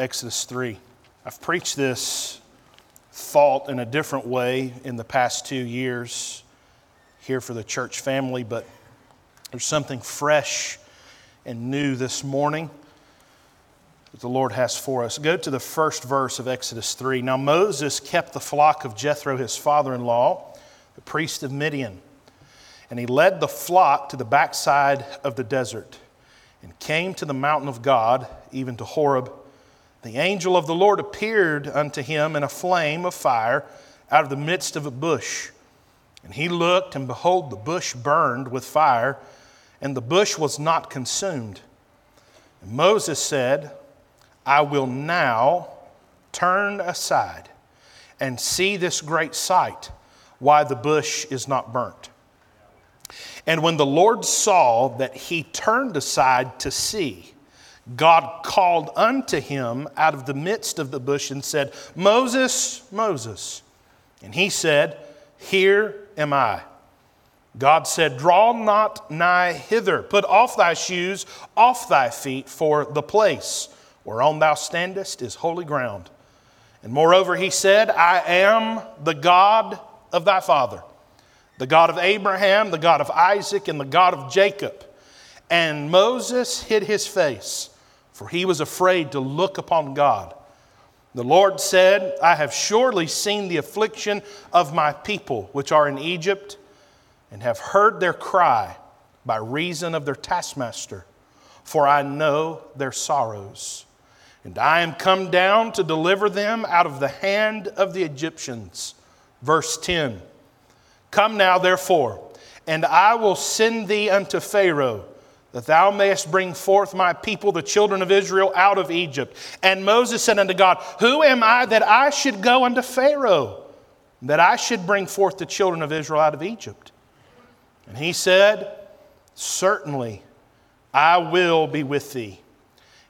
Exodus 3. I've preached this thought in a different way in the past two years here for the church family, but there's something fresh and new this morning that the Lord has for us. Go to the first verse of Exodus 3. Now Moses kept the flock of Jethro, his father in law, the priest of Midian, and he led the flock to the backside of the desert and came to the mountain of God, even to Horeb. The angel of the Lord appeared unto him in a flame of fire out of the midst of a bush. And he looked, and behold, the bush burned with fire, and the bush was not consumed. And Moses said, I will now turn aside and see this great sight, why the bush is not burnt. And when the Lord saw that he turned aside to see, God called unto him out of the midst of the bush and said, Moses, Moses. And he said, Here am I. God said, Draw not nigh hither, put off thy shoes off thy feet, for the place whereon thou standest is holy ground. And moreover, he said, I am the God of thy father, the God of Abraham, the God of Isaac, and the God of Jacob. And Moses hid his face, for he was afraid to look upon God. The Lord said, I have surely seen the affliction of my people which are in Egypt, and have heard their cry by reason of their taskmaster, for I know their sorrows. And I am come down to deliver them out of the hand of the Egyptians. Verse 10 Come now, therefore, and I will send thee unto Pharaoh, that thou mayest bring forth my people, the children of Israel, out of Egypt. And Moses said unto God, Who am I that I should go unto Pharaoh, that I should bring forth the children of Israel out of Egypt? And he said, Certainly I will be with thee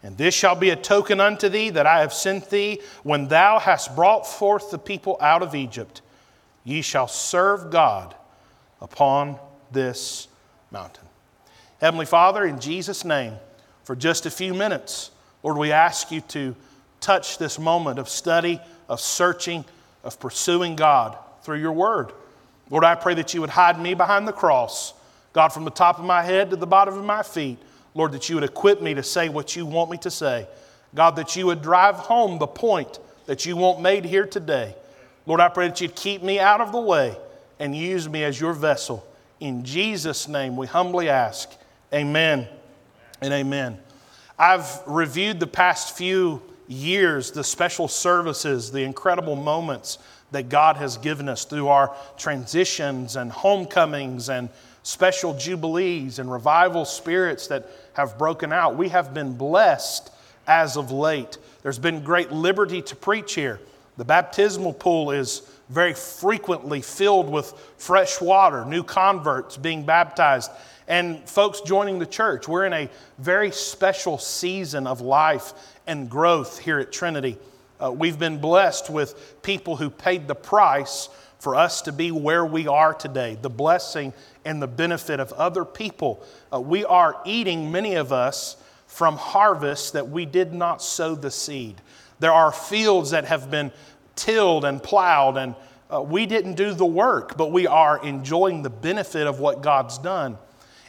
and this shall be a token unto thee that I have sent thee when thou hast brought forth the people out of Egypt. Ye shall serve God upon this mountain. Heavenly Father, in Jesus' name, for just a few minutes, Lord, we ask you to touch this moment of study, of searching, of pursuing God through your word. Lord, I pray that you would hide me behind the cross, God, from the top of my head to the bottom of my feet. Lord, that you would equip me to say what you want me to say. God, that you would drive home the point that you want made here today. Lord, I pray that you'd keep me out of the way and use me as your vessel. In Jesus' name, we humbly ask. Amen and amen. I've reviewed the past few years, the special services, the incredible moments that God has given us through our transitions and homecomings and special jubilees and revival spirits that have broken out. We have been blessed as of late. There's been great liberty to preach here. The baptismal pool is very frequently filled with fresh water, new converts being baptized, and folks joining the church. We're in a very special season of life and growth here at Trinity. Uh, we've been blessed with people who paid the price for us to be where we are today, the blessing and the benefit of other people. Uh, we are eating, many of us, from harvests that we did not sow the seed. There are fields that have been tilled and plowed, and uh, we didn't do the work, but we are enjoying the benefit of what God's done.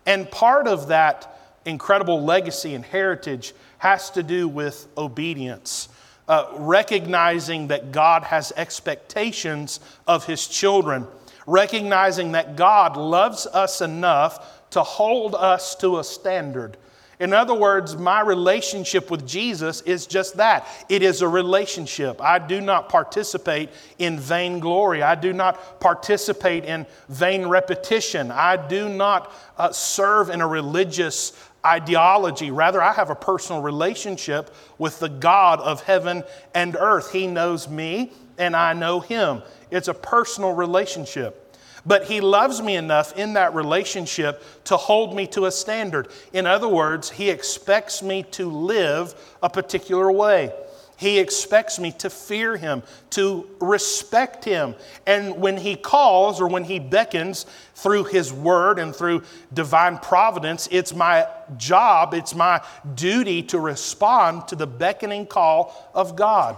And part of that incredible legacy and heritage has to do with obedience uh, recognizing that God has expectations of his children, recognizing that God loves us enough to hold us to a standard. In other words, my relationship with Jesus is just that. It is a relationship. I do not participate in vainglory. I do not participate in vain repetition. I do not uh, serve in a religious ideology. Rather, I have a personal relationship with the God of heaven and earth. He knows me and I know him. It's a personal relationship. But he loves me enough in that relationship to hold me to a standard. In other words, he expects me to live a particular way. He expects me to fear him, to respect him. And when he calls or when he beckons through his word and through divine providence, it's my job, it's my duty to respond to the beckoning call of God.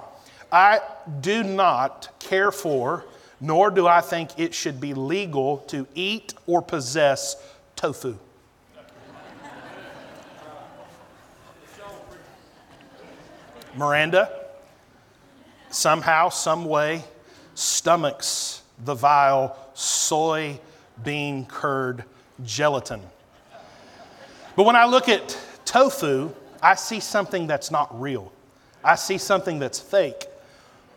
I do not care for, nor do I think it should be legal to eat or possess tofu. Miranda, somehow, some way, stomachs the vile soy bean curd gelatin. But when I look at tofu, I see something that's not real. I see something that's fake.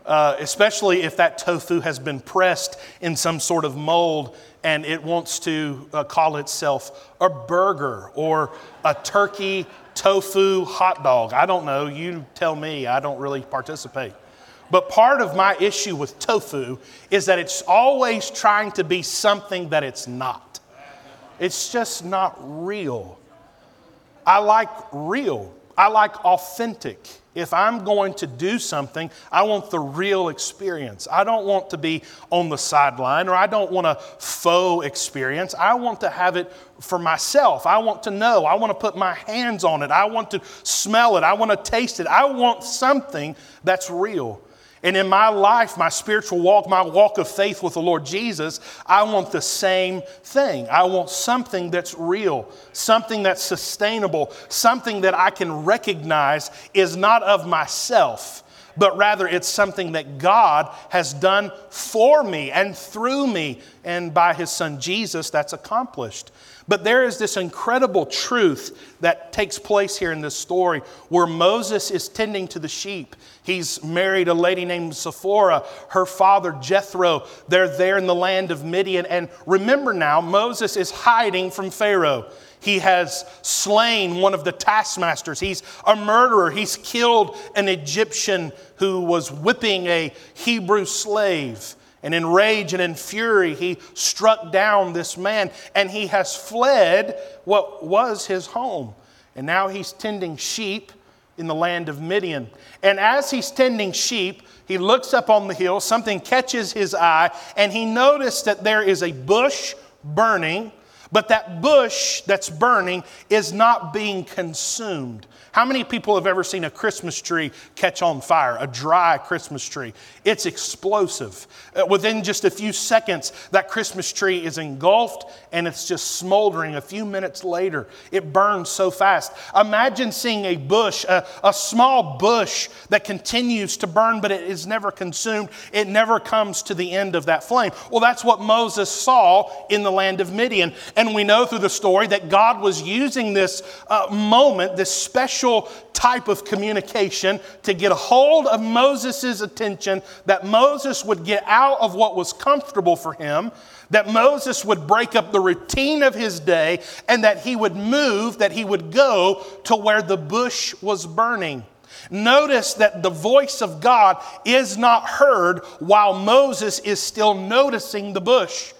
Uh, especially if that tofu has been pressed in some sort of mold and it wants to uh, call itself a burger or a turkey tofu hot dog. I don't know. You tell me. I don't really participate. But part of my issue with tofu is that it's always trying to be something that it's not. It's just not real. I like real, I like authentic. If I'm going to do something, I want the real experience. I don't want to be on the sideline or I don't want a faux experience. I want to have it for myself. I want to know. I want to put my hands on it. I want to smell it. I want to taste it. I want something that's real. And in my life, my spiritual walk, my walk of faith with the Lord Jesus, I want the same thing. I want something that's real, something that's sustainable, something that I can recognize is not of myself, but rather it's something that God has done for me and through me. And by His Son Jesus, that's accomplished. But there is this incredible truth that takes place here in this story where Moses is tending to the sheep. He's married a lady named Zipporah, her father Jethro. They're there in the land of Midian. And remember now, Moses is hiding from Pharaoh. He has slain one of the taskmasters. He's a murderer. He's killed an Egyptian who was whipping a Hebrew slave. And in rage and in fury, he struck down this man, and he has fled what was his home. And now he's tending sheep in the land of Midian. And as he's tending sheep, he looks up on the hill, something catches his eye, and he noticed that there is a bush burning, but that bush that's burning is not being consumed. How many people have ever seen a Christmas tree catch on fire, a dry Christmas tree? It's explosive. Uh, within just a few seconds, that Christmas tree is engulfed and it's just smoldering. A few minutes later, it burns so fast. Imagine seeing a bush, a, a small bush that continues to burn, but it is never consumed. It never comes to the end of that flame. Well, that's what Moses saw in the land of Midian. And we know through the story that God was using this uh, moment, this special special type of communication to get a hold of Moses' attention, that Moses would get out of what was comfortable for him, that Moses would break up the routine of his day, and that he would move, that he would go to where the bush was burning. Notice that the voice of God is not heard while Moses is still noticing the bush.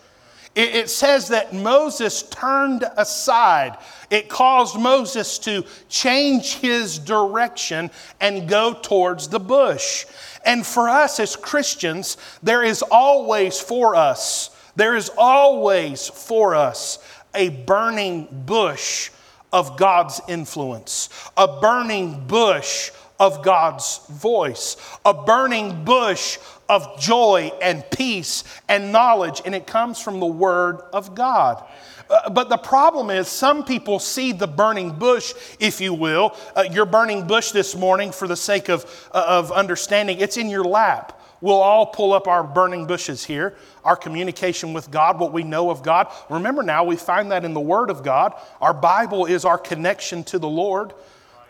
It says that Moses turned aside. It caused Moses to change his direction and go towards the bush. And for us as Christians, there is always for us, there is always for us a burning bush of God's influence, a burning bush of God's voice, a burning bush of joy and peace and knowledge, and it comes from the Word of God. Uh, but the problem is, some people see the burning bush, if you will. Uh, your burning bush this morning, for the sake of, uh, of understanding, it's in your lap. We'll all pull up our burning bushes here, our communication with God, what we know of God. Remember now, we find that in the Word of God. Our Bible is our connection to the Lord.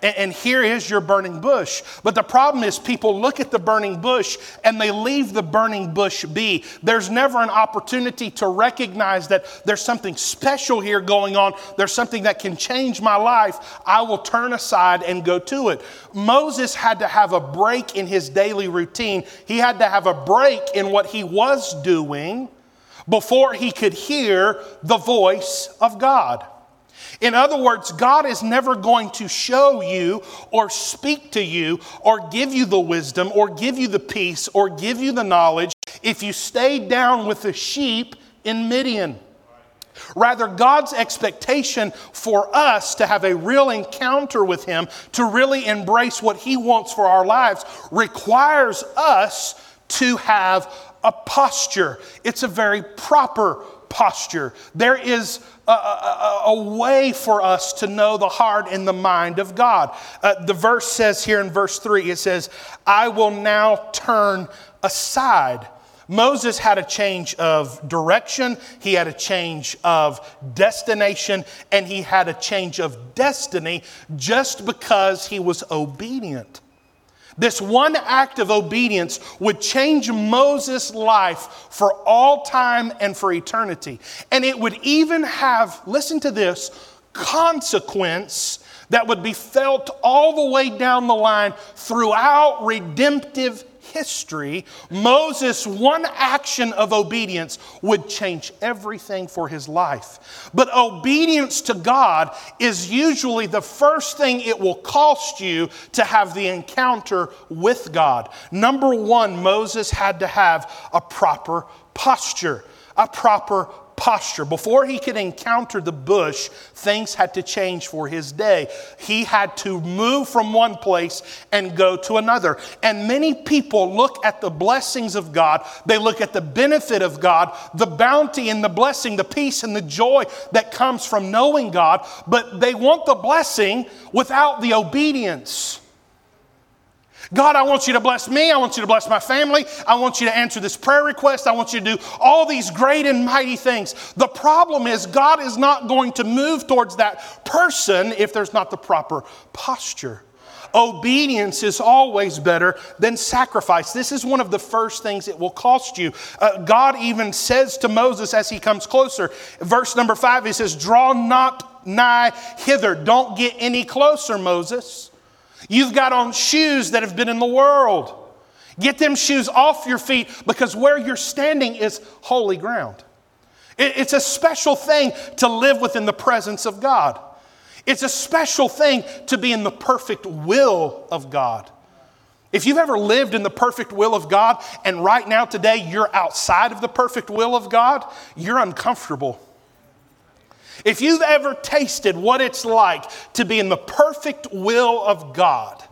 And here is your burning bush. But the problem is, people look at the burning bush and they leave the burning bush be. There's never an opportunity to recognize that there's something special here going on. There's something that can change my life. I will turn aside and go to it. Moses had to have a break in his daily routine, he had to have a break in what he was doing before he could hear the voice of God. In other words, God is never going to show you or speak to you or give you the wisdom or give you the peace or give you the knowledge if you stay down with the sheep in Midian. Rather, God's expectation for us to have a real encounter with Him, to really embrace what He wants for our lives, requires us to have a posture. It's a very proper posture. There is a, a, a, way for us to know the heart and the mind of God. Uh, the verse says here in verse 3 it says, I will now turn aside. Moses had a change of direction, he had a change of destination, and he had a change of destiny just because he was obedient. This one act of obedience would change Moses' life for all time and for eternity. And it would even have, listen to this, consequence that would be felt all the way down the line throughout redemptive history, Moses' one action of obedience would change everything for his life. But obedience to God is usually the first thing it will cost you to have the encounter with God. Number one, Moses had to have a proper posture, a proper posture. Before he could encounter the bush, things had to change for his day. He had to move from one place and go to another. And many people look at the blessings of God, they look at the benefit of God, the bounty and the blessing, the peace and the joy that comes from knowing God, but they want the blessing without the obedience. God, I want you to bless me. I want you to bless my family. I want you to answer this prayer request. I want you to do all these great and mighty things. The problem is, God is not going to move towards that person if there's not the proper posture. Obedience is always better than sacrifice. This is one of the first things it will cost you. Uh, God even says to Moses as he comes closer, verse number five, he says, Draw not nigh hither. Don't get any closer, Moses. You've got on shoes that have been in the world. Get them shoes off your feet because where you're standing is holy ground. It's a special thing to live within the presence of God. It's a special thing to be in the perfect will of God. If you've ever lived in the perfect will of God and right now today you're outside of the perfect will of God, you're uncomfortable. If you've ever tasted what it's like to be in the perfect will of God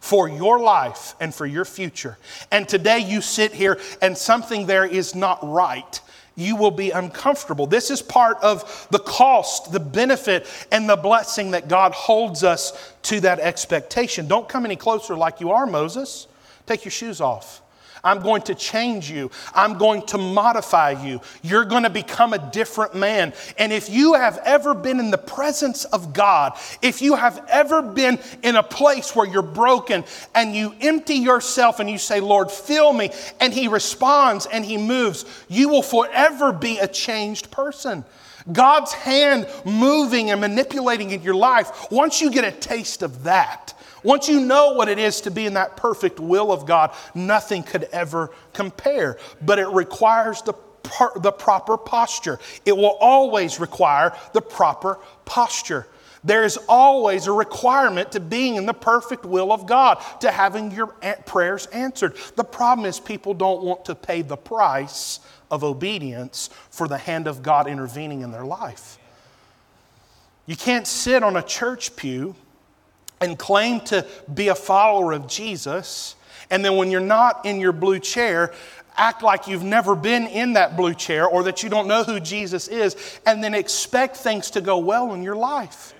for your life and for your future, and today you sit here and something there is not right, you will be uncomfortable. This is part of the cost, the benefit, and the blessing that God holds us to that expectation. Don't come any closer like you are, Moses. Take your shoes off. I'm going to change you. I'm going to modify you. You're going to become a different man. And if you have ever been in the presence of God, if you have ever been in a place where you're broken and you empty yourself and you say, Lord, fill me, and He responds and He moves, you will forever be a changed person. God's hand moving and manipulating in your life, once you get a taste of that, once you know what it is to be in that perfect will of God, nothing could ever compare. But it requires the, the proper posture. It will always require the proper posture. There is always a requirement to being in the perfect will of God, to having your prayers answered. The problem is people don't want to pay the price of obedience for the hand of God intervening in their life. You can't sit on a church pew and claim to be a follower of Jesus, and then when you're not in your blue chair, act like you've never been in that blue chair or that you don't know who Jesus is, and then expect things to go well in your life.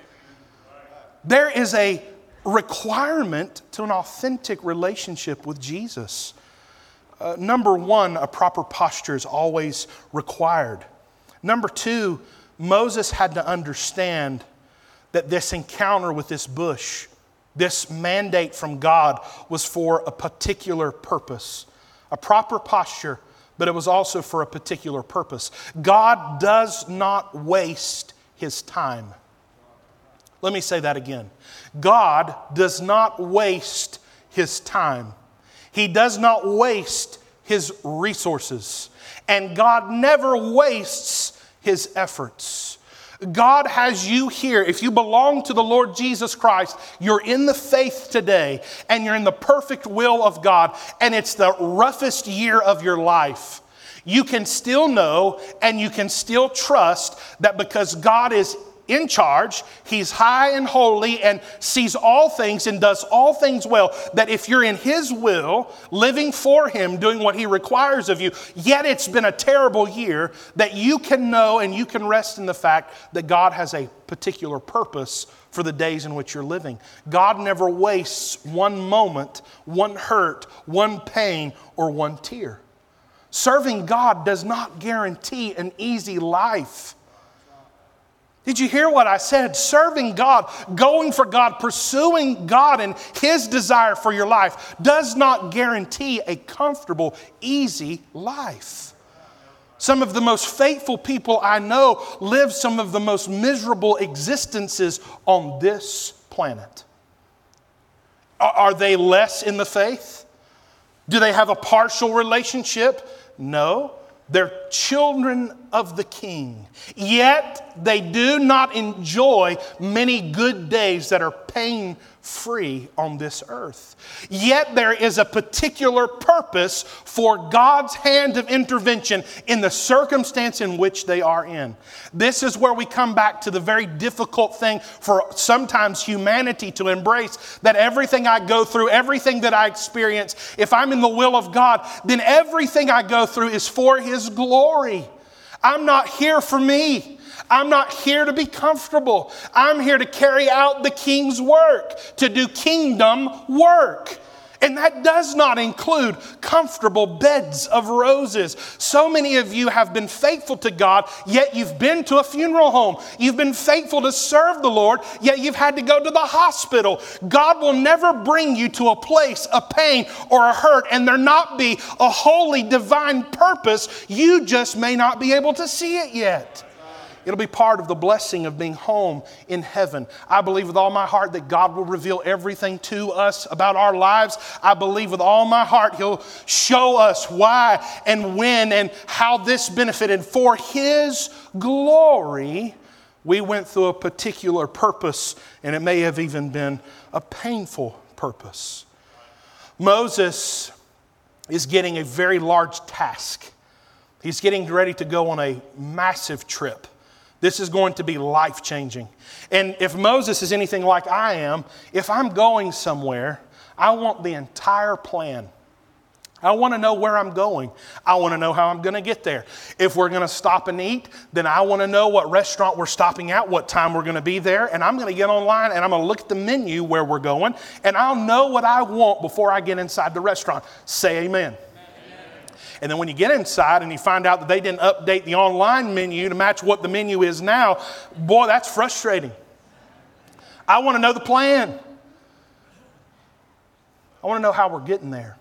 There is a requirement to an authentic relationship with Jesus. Uh, number one, a proper posture is always required. Number two, Moses had to understand that this encounter with this bush this mandate from God was for a particular purpose, a proper posture, but it was also for a particular purpose. God does not waste his time. Let me say that again. God does not waste his time. He does not waste his resources. And God never wastes his efforts. God has you here. If you belong to the Lord Jesus Christ, you're in the faith today and you're in the perfect will of God, and it's the roughest year of your life. You can still know and you can still trust that because God is in charge, He's high and holy and sees all things and does all things well. That if you're in His will, living for Him, doing what He requires of you, yet it's been a terrible year, that you can know and you can rest in the fact that God has a particular purpose for the days in which you're living. God never wastes one moment, one hurt, one pain, or one tear. Serving God does not guarantee an easy life. Did you hear what I said? Serving God, going for God, pursuing God and His desire for your life does not guarantee a comfortable, easy life. Some of the most faithful people I know live some of the most miserable existences on this planet. Are they less in the faith? Do they have a partial relationship? No. They're children of the king. Yet they do not enjoy many good days that are pain free on this earth. Yet there is a particular purpose for God's hand of intervention in the circumstance in which they are in. This is where we come back to the very difficult thing for sometimes humanity to embrace that everything I go through, everything that I experience, if I'm in the will of God, then everything I go through is for His glory. I'm not here for me. I'm not here to be comfortable. I'm here to carry out the king's work, to do kingdom work. And that does not include comfortable beds of roses. So many of you have been faithful to God, yet you've been to a funeral home. You've been faithful to serve the Lord, yet you've had to go to the hospital. God will never bring you to a place of pain or a hurt and there not be a holy divine purpose. You just may not be able to see it yet. It'll be part of the blessing of being home in heaven. I believe with all my heart that God will reveal everything to us about our lives. I believe with all my heart He'll show us why and when and how this benefited. For His glory, we went through a particular purpose, and it may have even been a painful purpose. Moses is getting a very large task. He's getting ready to go on a massive trip. This is going to be life changing. And if Moses is anything like I am, if I'm going somewhere, I want the entire plan. I want to know where I'm going. I want to know how I'm going to get there. If we're going to stop and eat, then I want to know what restaurant we're stopping at, what time we're going to be there, and I'm going to get online and I'm going to look at the menu where we're going, and I'll know what I want before I get inside the restaurant. Say amen. And then when you get inside and you find out that they didn't update the online menu to match what the menu is now, boy, that's frustrating. I want to know the plan. I want to know how we're getting there.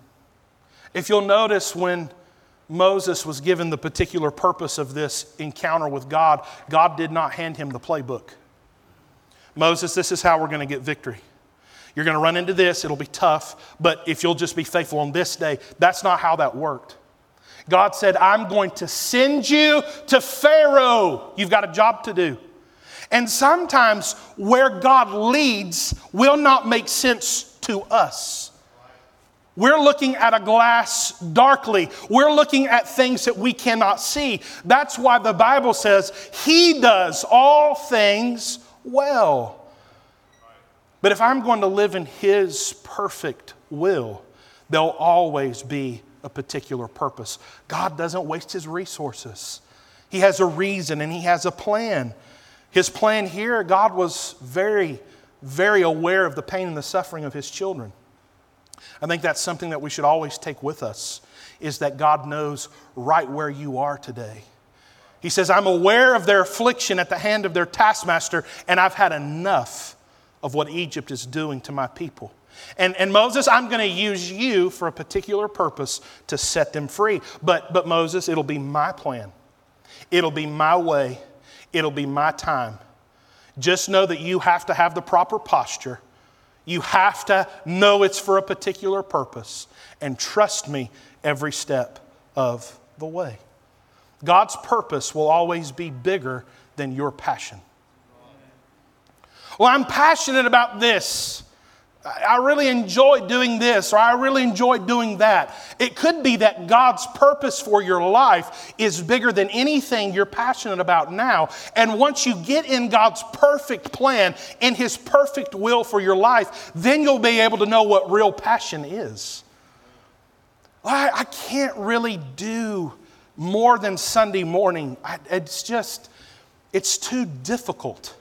If you'll notice, when Moses was given the particular purpose of this encounter with God, God did not hand him the playbook. Moses, this is how we're going to get victory. You're going to run into this, it'll be tough, but if you'll just be faithful on this day, that's not how that worked. God said, I'm going to send you to Pharaoh. You've got a job to do. And sometimes where God leads will not make sense to us. We're looking at a glass darkly. We're looking at things that we cannot see. That's why the Bible says He does all things well. But if I'm going to live in His perfect will, there'll always be a particular purpose. God doesn't waste his resources. He has a reason and he has a plan. His plan here, God was very, very aware of the pain and the suffering of his children. I think that's something that we should always take with us is that God knows right where you are today. He says, I'm aware of their affliction at the hand of their taskmaster, and I've had enough of what Egypt is doing to my people. And, and Moses, I'm going to use you for a particular purpose to set them free. But, but Moses, it'll be my plan, it'll be my way, it'll be my time. Just know that you have to have the proper posture. You have to know it's for a particular purpose. And trust me every step of the way. God's purpose will always be bigger than your passion. Well, I'm passionate about this. I really enjoy doing this, or I really enjoy doing that. It could be that God's purpose for your life is bigger than anything you're passionate about now. And once you get in God's perfect plan, in His perfect will for your life, then you'll be able to know what real passion is. I, I can't really do more than Sunday morning. I, it's just, it's too difficult.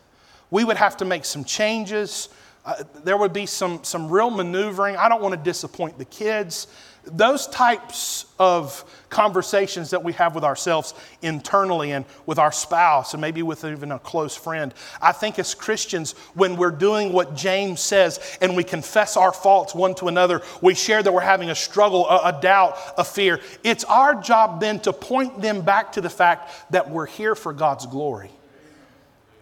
We would have to make some changes uh, there would be some, some real maneuvering. I don't want to disappoint the kids. Those types of conversations that we have with ourselves internally and with our spouse and maybe with even a close friend. I think as Christians, when we're doing what James says and we confess our faults one to another, we share that we're having a struggle, a, a doubt, a fear, it's our job then to point them back to the fact that we're here for God's glory,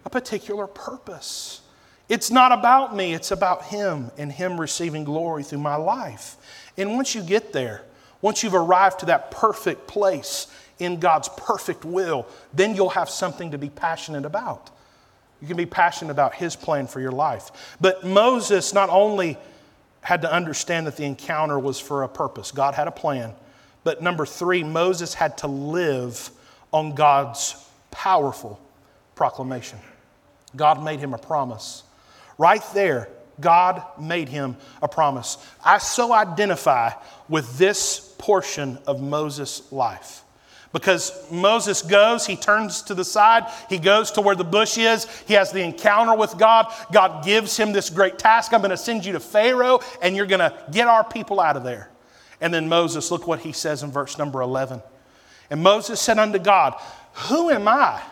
a particular purpose. It's not about me, it's about Him and Him receiving glory through my life. And once you get there, once you've arrived to that perfect place in God's perfect will, then you'll have something to be passionate about. You can be passionate about His plan for your life. But Moses not only had to understand that the encounter was for a purpose, God had a plan. But number three, Moses had to live on God's powerful proclamation. God made him a promise. Right there, God made him a promise. I so identify with this portion of Moses' life. Because Moses goes, he turns to the side, he goes to where the bush is, he has the encounter with God. God gives him this great task I'm going to send you to Pharaoh, and you're going to get our people out of there. And then Moses, look what he says in verse number 11. And Moses said unto God, Who am I?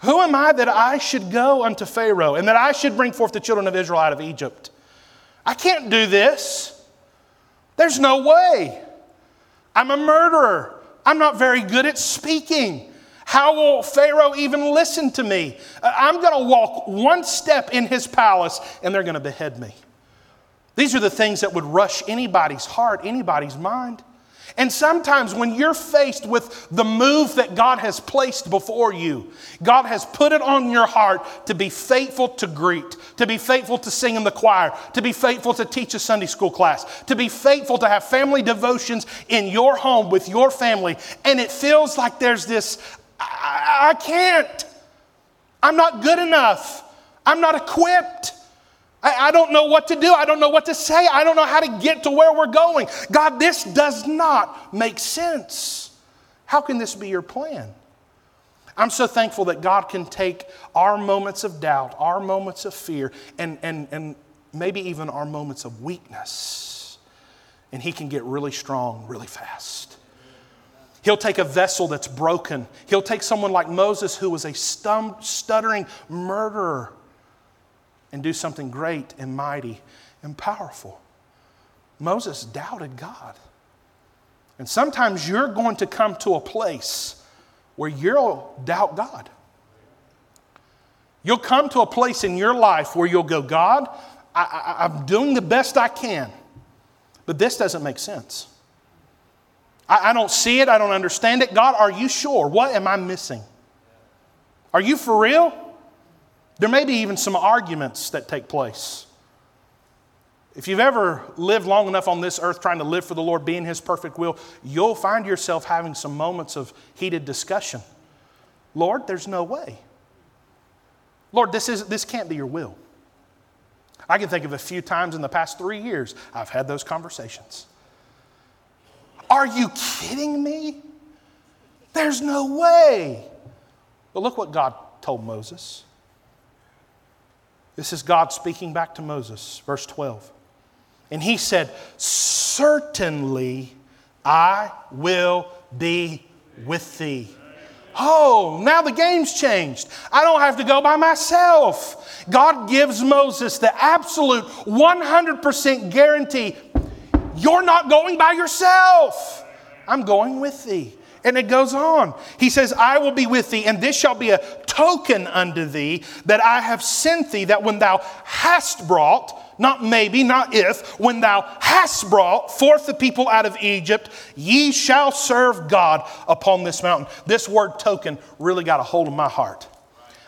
Who am I that I should go unto Pharaoh and that I should bring forth the children of Israel out of Egypt? I can't do this. There's no way. I'm a murderer. I'm not very good at speaking. How will Pharaoh even listen to me? Uh, I'm going to walk one step in his palace and they're going to behead me. These are the things that would rush anybody's heart, anybody's mind. And sometimes when you're faced with the move that God has placed before you, God has put it on your heart to be faithful to greet, to be faithful to sing in the choir, to be faithful to teach a Sunday school class, to be faithful to have family devotions in your home with your family. And it feels like there's this, I, I can't. I'm not good enough. I'm not equipped. I, I don't know what to do. I don't know what to say. I don't know how to get to where we're going. God, this does not make sense. How can this be your plan? I'm so thankful that God can take our moments of doubt, our moments of fear, and, and, and maybe even our moments of weakness, and He can get really strong really fast. He'll take a vessel that's broken. He'll take someone like Moses, who was a stum- stuttering murderer, and do something great and mighty and powerful. Moses doubted God. And sometimes you're going to come to a place where you'll doubt God. You'll come to a place in your life where you'll go, God, I, am doing the best I can, but this doesn't make sense. I, I don't see it, I don't understand it. God, are you sure? What am I missing? Are you for real? There may be even some arguments that take place. If you've ever lived long enough on this earth trying to live for the Lord, being His perfect will, you'll find yourself having some moments of heated discussion. Lord, there's no way. Lord, this, is, this can't be your will. I can think of a few times in the past three years I've had those conversations. Are you kidding me? There's no way. But look what God told Moses. This is God speaking back to Moses, verse 12. And he said, Certainly I will be with thee. Oh, now the game's changed. I don't have to go by myself. God gives Moses the absolute 100% guarantee you're not going by yourself. I'm going with thee. And it goes on. He says, I will be with thee, and this shall be a token unto thee that I have sent thee, that when thou hast brought, not maybe, not if, when thou hast brought forth the people out of Egypt, ye shall serve God upon this mountain. This word token really got a hold of my heart.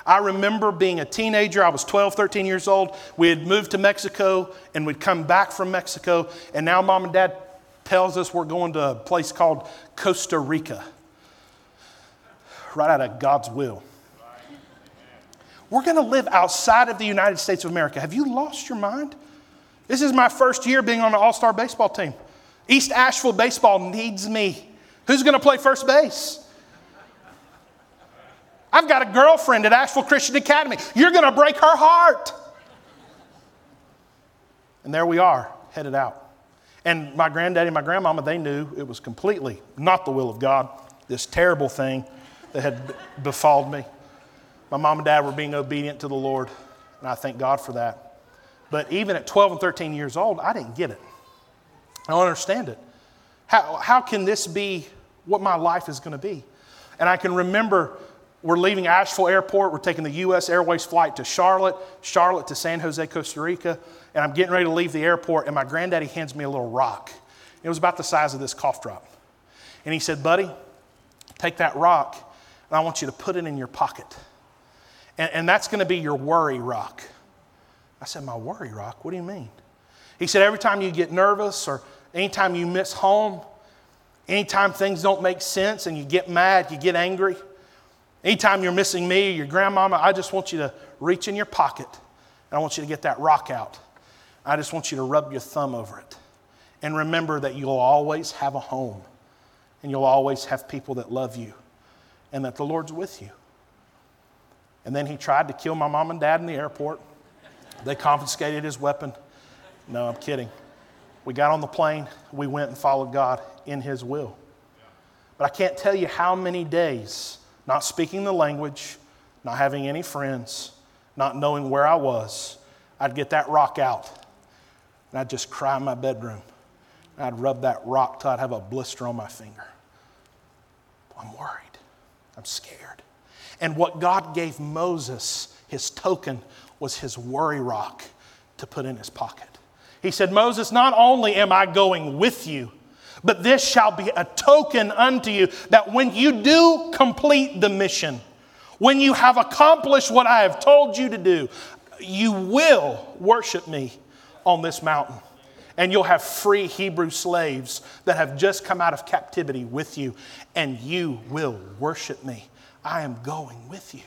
I remember being a teenager. I was 12, 13 years old. We had moved to Mexico and we'd come back from Mexico. And now mom and dad tells us we're going to a place called Costa Rica, right out of God's will. We're going to live outside of the United States of America. Have you lost your mind? This is my first year being on an all star baseball team. East Asheville Baseball needs me. Who's going to play first base? I've got a girlfriend at Asheville Christian Academy. You're going to break her heart. And there we are, headed out. And my granddaddy and my grandmama, they knew it was completely not the will of God, this terrible thing that had befallen me. My mom and dad were being obedient to the Lord, and I thank God for that. But even at 12 and 13 years old, I didn't get it. I don't understand it. How, how can this be what my life is going to be? And I can remember we're leaving Asheville Airport. We're taking the U.S. Airways flight to Charlotte, Charlotte to San Jose, Costa Rica. And I'm getting ready to leave the airport, and my granddaddy hands me a little rock. It was about the size of this cough drop. And he said, Buddy, take that rock, and I want you to put it in your pocket. And, and that's going to be your worry rock. I said, My worry rock? What do you mean? He said, Every time you get nervous or anytime you miss home, anytime things don't make sense and you get mad, you get angry, anytime you're missing me your grandmama, I just want you to reach in your pocket and I want you to get that rock out. I just want you to rub your thumb over it. And remember that you'll always have a home and you'll always have people that love you and that the Lord's with you. And then he tried to kill my mom and dad in the airport. They confiscated his weapon. No, I'm kidding. We got on the plane, we went and followed God in his will. But I can't tell you how many days, not speaking the language, not having any friends, not knowing where I was, I'd get that rock out and I'd just cry in my bedroom. And I'd rub that rock till I'd have a blister on my finger. I'm worried. I'm scared. And what God gave Moses, his token, was his worry rock to put in his pocket. He said, Moses, not only am I going with you, but this shall be a token unto you that when you do complete the mission, when you have accomplished what I have told you to do, you will worship me on this mountain. And you'll have free Hebrew slaves that have just come out of captivity with you, and you will worship me. I am going with you.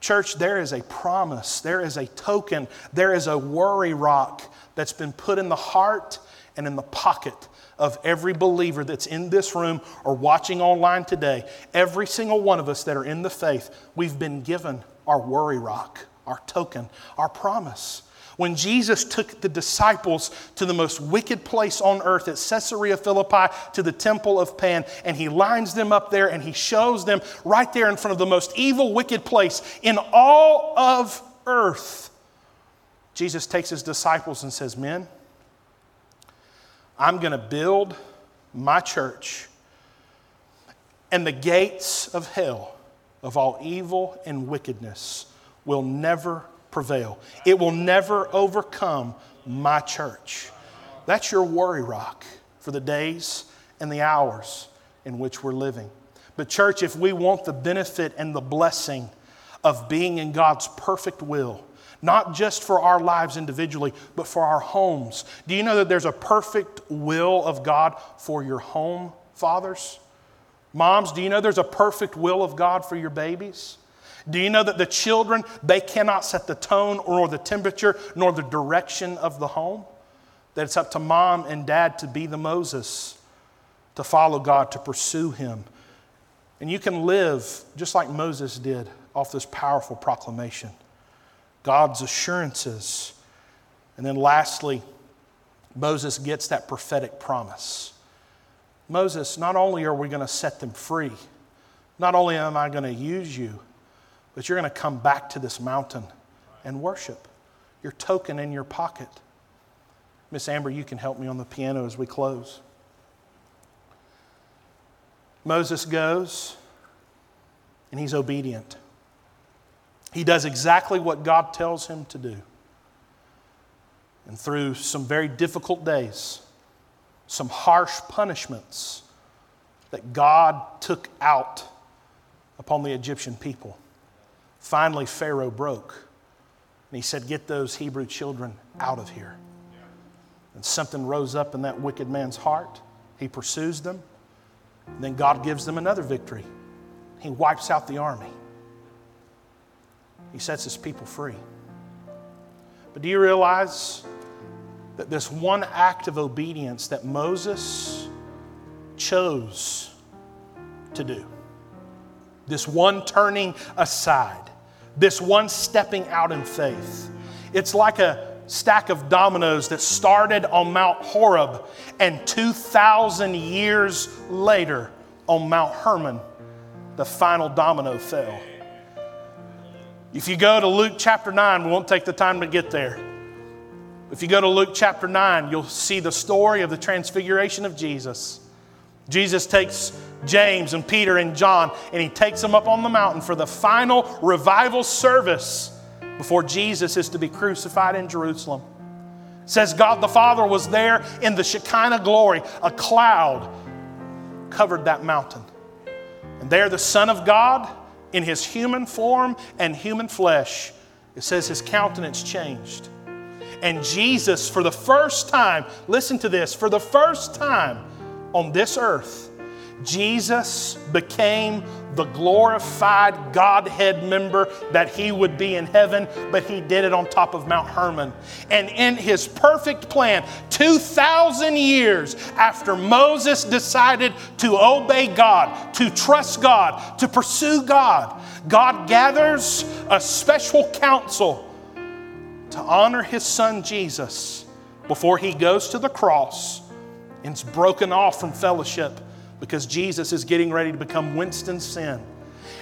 Church, there is a promise, there is a token, there is a worry rock that's been put in the heart and in the pocket of every believer that's in this room or watching online today. Every single one of us that are in the faith, we've been given our worry rock, our token, our promise. When Jesus took the disciples to the most wicked place on earth at Caesarea Philippi to the temple of Pan, and he lines them up there and he shows them right there in front of the most evil, wicked place in all of earth. Jesus takes his disciples and says, Men, I'm going to build my church, and the gates of hell, of all evil and wickedness, will never prevail. It will never overcome my church. That's your worry rock for the days and the hours in which we're living. But, church, if we want the benefit and the blessing of being in God's perfect will, not just for our lives individually, but for our homes, do you know that there's a perfect will of God for your home, fathers? Moms, do you know there's a perfect will of God for your babies? Do you know that the children, they cannot set the tone or the temperature nor the direction of the home? That it's up to mom and dad to be the Moses, to follow God, to pursue Him. And you can live just like Moses did off this powerful proclamation God's assurances. And then lastly, Moses gets that prophetic promise. Moses, not only are we going to set them free, not only am I going to use you, but you're going to come back to this mountain and worship. Your token in your pocket. Miss Amber, you can help me on the piano as we close. Moses goes and he's obedient. He does exactly what God tells him to do. And through some very difficult days, some harsh punishments that God took out upon the Egyptian people, Finally, Pharaoh broke. And he said, Get those Hebrew children out of here. And something rose up in that wicked man's heart. He pursues them. And then God gives them another victory. He wipes out the army. He sets his people free. But do you realize that this one act of obedience that Moses chose to do, this one turning aside, this one stepping out in faith, it's like a stack of dominoes that started on Mount Horeb and 2,000 years later on Mount Hermon, the final domino fell. If you go to Luke chapter 9, we won't take the time to get there. If you go to Luke chapter 9, you'll see the story of the transfiguration of Jesus. Jesus takes James and Peter and John and he takes them up on the mountain for the final revival service before Jesus is to be crucified in Jerusalem. It says God the Father was there in the Shekinah glory, a cloud covered that mountain. And there the Son of God in his human form and human flesh, it says his countenance changed. And Jesus, for the first time, listen to this, for the first time on this earth, Jesus became the glorified Godhead member that he would be in heaven, but he did it on top of Mount Hermon. And in his perfect plan, 2,000 years after Moses decided to obey God, to trust God, to pursue God, God gathers a special council to honor his son Jesus before he goes to the cross and is broken off from fellowship because Jesus is getting ready to become Winston sin.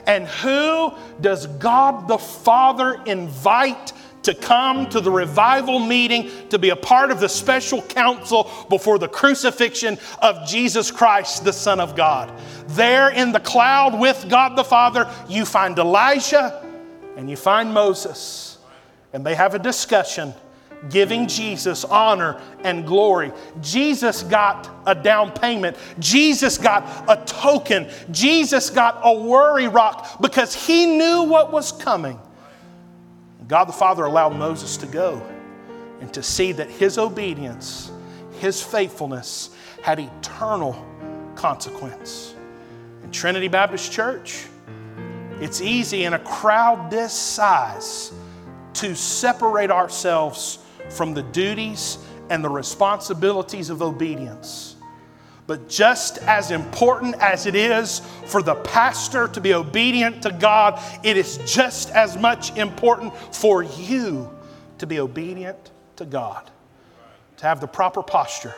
And who does God the Father invite to come to the revival meeting to be a part of the special council before the crucifixion of Jesus Christ, the Son of God? There in the cloud with God the Father, you find Elijah and you find Moses, and they have a discussion giving Jesus honor and glory. Jesus got a down payment. Jesus got a token. Jesus got a worry rock because he knew what was coming. God the Father allowed Moses to go and to see that his obedience, his faithfulness had eternal consequence. In Trinity Baptist Church, it's easy in a crowd this size to separate ourselves from the duties and the responsibilities of obedience. But just as important as it is for the pastor to be obedient to God, it is just as much important for you to be obedient to God, to have the proper posture,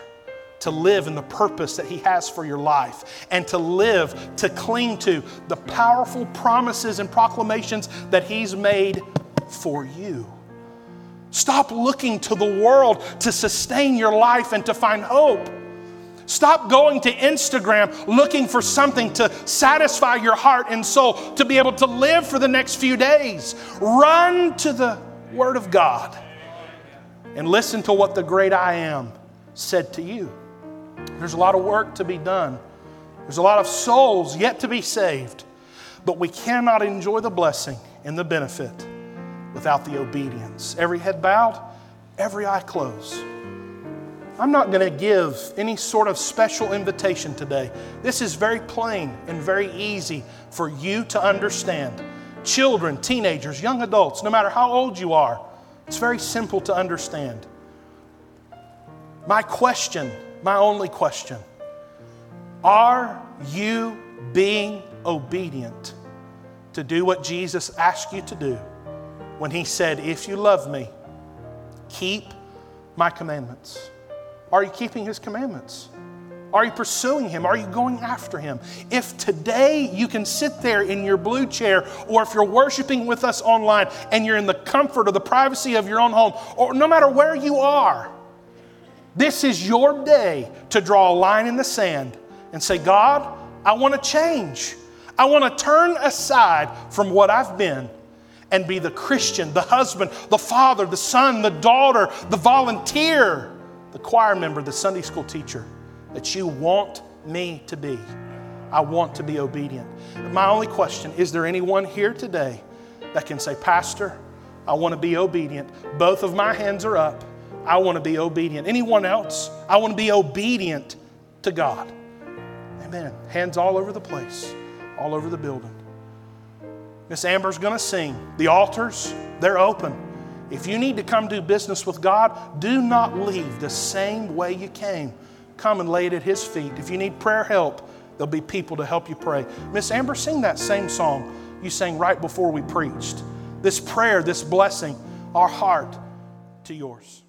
to live in the purpose that He has for your life, and to live, to cling to the powerful promises and proclamations that He's made for you. Stop looking to the world to sustain your life and to find hope. Stop going to Instagram looking for something to satisfy your heart and soul to be able to live for the next few days. Run to the Word of God and listen to what the great I am said to you. There's a lot of work to be done, there's a lot of souls yet to be saved, but we cannot enjoy the blessing and the benefit without the obedience. Every head bowed, every eye closed. I'm not going to give any sort of special invitation today. This is very plain and very easy for you to understand. Children, teenagers, young adults, no matter how old you are, it's very simple to understand. My question, my only question, are you being obedient to do what Jesus asked you to do? When he said, If you love me, keep my commandments. Are you keeping his commandments? Are you pursuing him? Are you going after him? If today you can sit there in your blue chair, or if you're worshiping with us online and you're in the comfort or the privacy of your own home, or no matter where you are, this is your day to draw a line in the sand and say, God, I want to change. I want to turn aside from what I've been and be the Christian, the husband, the father, the son, the daughter, the volunteer, the choir member, the Sunday school teacher that you want me to be. I want to be obedient. My only question is there anyone here today that can say, Pastor, I want to be obedient. Both of my hands are up. I want to be obedient. Anyone else? I want to be obedient to God. Amen. Hands all over the place, all over the building. Miss Amber's going to sing. The altars, they're open. If you need to come do business with God, do not leave the same way you came. Come and lay it at His feet. If you need prayer help, there'll be people to help you pray. Miss Amber, sing that same song you sang right before we preached. This prayer, this blessing, our heart to yours.